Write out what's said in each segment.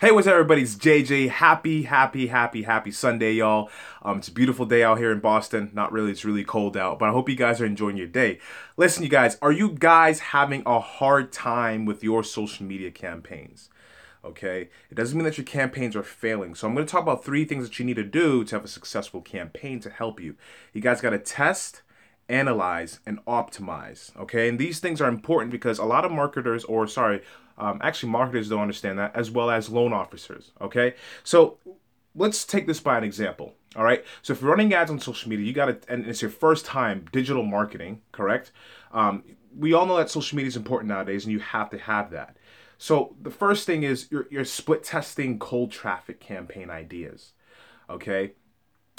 Hey, what's up, everybody? It's JJ. Happy, happy, happy, happy Sunday, y'all. Um, it's a beautiful day out here in Boston. Not really, it's really cold out, but I hope you guys are enjoying your day. Listen, you guys, are you guys having a hard time with your social media campaigns? Okay, it doesn't mean that your campaigns are failing. So, I'm going to talk about three things that you need to do to have a successful campaign to help you. You guys got to test, analyze, and optimize. Okay, and these things are important because a lot of marketers, or sorry, um, actually, marketers don't understand that, as well as loan officers. Okay, so let's take this by an example. All right, so if you're running ads on social media, you got to, and it's your first time digital marketing, correct? Um, we all know that social media is important nowadays, and you have to have that. So the first thing is you're, you're split testing cold traffic campaign ideas. Okay,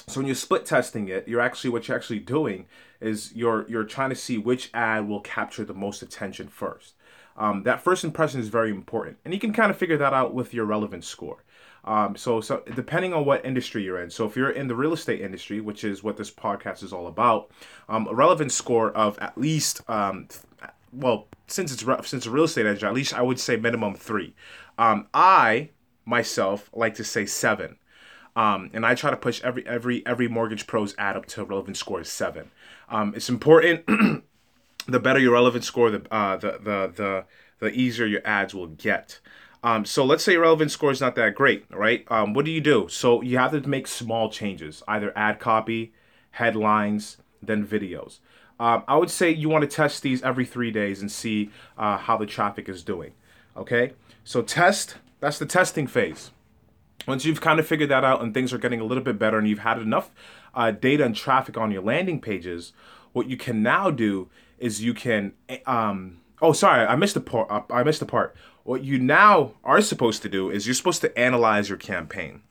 so when you're split testing it, you're actually what you're actually doing is you're you're trying to see which ad will capture the most attention first. Um, that first impression is very important, and you can kind of figure that out with your relevance score. Um, so, so depending on what industry you're in, so if you're in the real estate industry, which is what this podcast is all about, um, a relevance score of at least, um, well, since it's re- since a real estate agent, at least I would say minimum three. Um, I myself like to say seven. Um, and I try to push every every every mortgage pros ad up to a relevance score of seven. Um, it's important the better your relevant score, the uh, the the the the easier your ads will get. Um, so let's say your relevance score is not that great, right? Um, what do you do? So you have to make small changes, either ad copy, headlines, then videos. Um, I would say you want to test these every three days and see uh, how the traffic is doing. Okay, so test. That's the testing phase. Once you've kind of figured that out and things are getting a little bit better and you've had enough uh, data and traffic on your landing pages, what you can now do is you can um oh sorry i missed the part i missed the part. What you now are supposed to do is you're supposed to analyze your campaign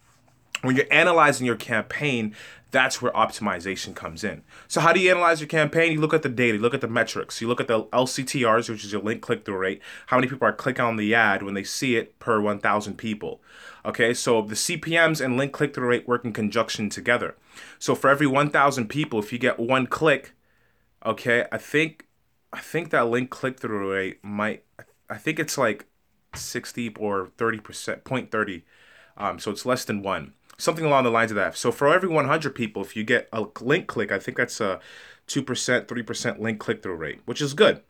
when you're analyzing your campaign that's where optimization comes in. So how do you analyze your campaign? You look at the data you look at the metrics you look at the lctrs which is your link click-through rate how many people are clicking on the ad when they see it per 1000 people okay? So the cpms and link click-through rate work in conjunction together. So for every 1000 people if you get one click Okay, I think I think that link click through rate might I think it's like 60 or 30 percent, point 30. Um, so it's less than one, something along the lines of that. So for every 100 people, if you get a link click, I think that's a two percent, three percent link click through rate, which is good.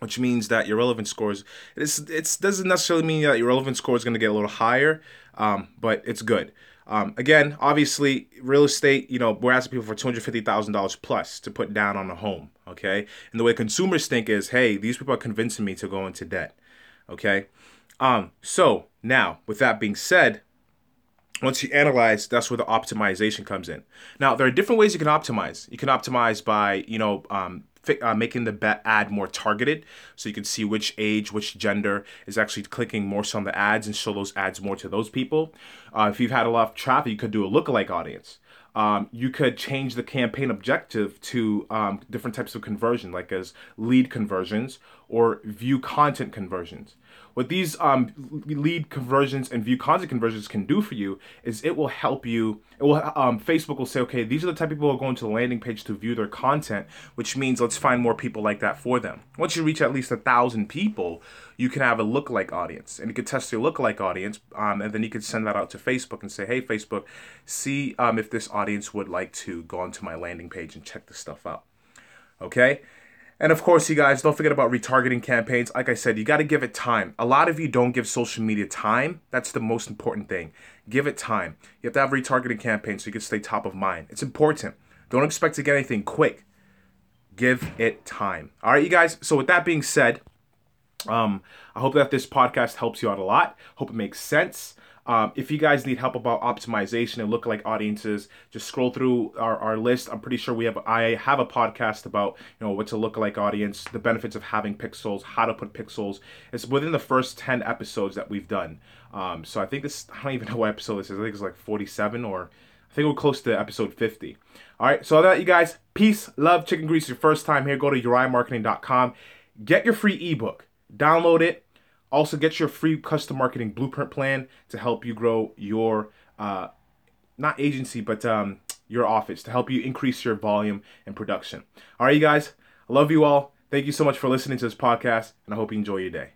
Which means that your relevant scores it's it's doesn't necessarily mean that your relevant score is going to get a little higher, um, but it's good. Um, again, obviously, real estate, you know, we're asking people for $250,000 plus to put down on a home, okay? And the way consumers think is, hey, these people are convincing me to go into debt, okay? Um, so now, with that being said, once you analyze, that's where the optimization comes in. Now, there are different ways you can optimize. You can optimize by, you know, um, uh, making the ad more targeted so you can see which age which gender is actually clicking more so on the ads and show those ads more to those people uh, if you've had a lot of traffic you could do a lookalike audience um, you could change the campaign objective to um, different types of conversion like as lead conversions or view content conversions what these um, lead conversions and view content conversions can do for you is it will help you. It will um, Facebook will say, okay, these are the type of people who are going to the landing page to view their content, which means let's find more people like that for them. Once you reach at least a thousand people, you can have a lookalike audience, and you can test your lookalike audience, um, and then you can send that out to Facebook and say, hey, Facebook, see um, if this audience would like to go onto my landing page and check this stuff out. Okay. And of course, you guys, don't forget about retargeting campaigns. Like I said, you got to give it time. A lot of you don't give social media time. That's the most important thing. Give it time. You have to have retargeting campaigns so you can stay top of mind. It's important. Don't expect to get anything quick. Give it time. All right, you guys. So with that being said, um, I hope that this podcast helps you out a lot. Hope it makes sense. Um, if you guys need help about optimization and lookalike audiences, just scroll through our, our list. I'm pretty sure we have I have a podcast about you know what's a lookalike audience, the benefits of having pixels, how to put pixels. It's within the first ten episodes that we've done. Um, so I think this I don't even know what episode this is. I think it's like 47 or I think we're close to episode 50. All right, so that you guys, peace, love, chicken grease. Your first time here, go to urimarketing.com. Get your free ebook, download it also, get your free custom marketing blueprint plan to help you grow your uh, not agency, but um, your office to help you increase your volume and production. All right, you guys, I love you all. Thank you so much for listening to this podcast, and I hope you enjoy your day.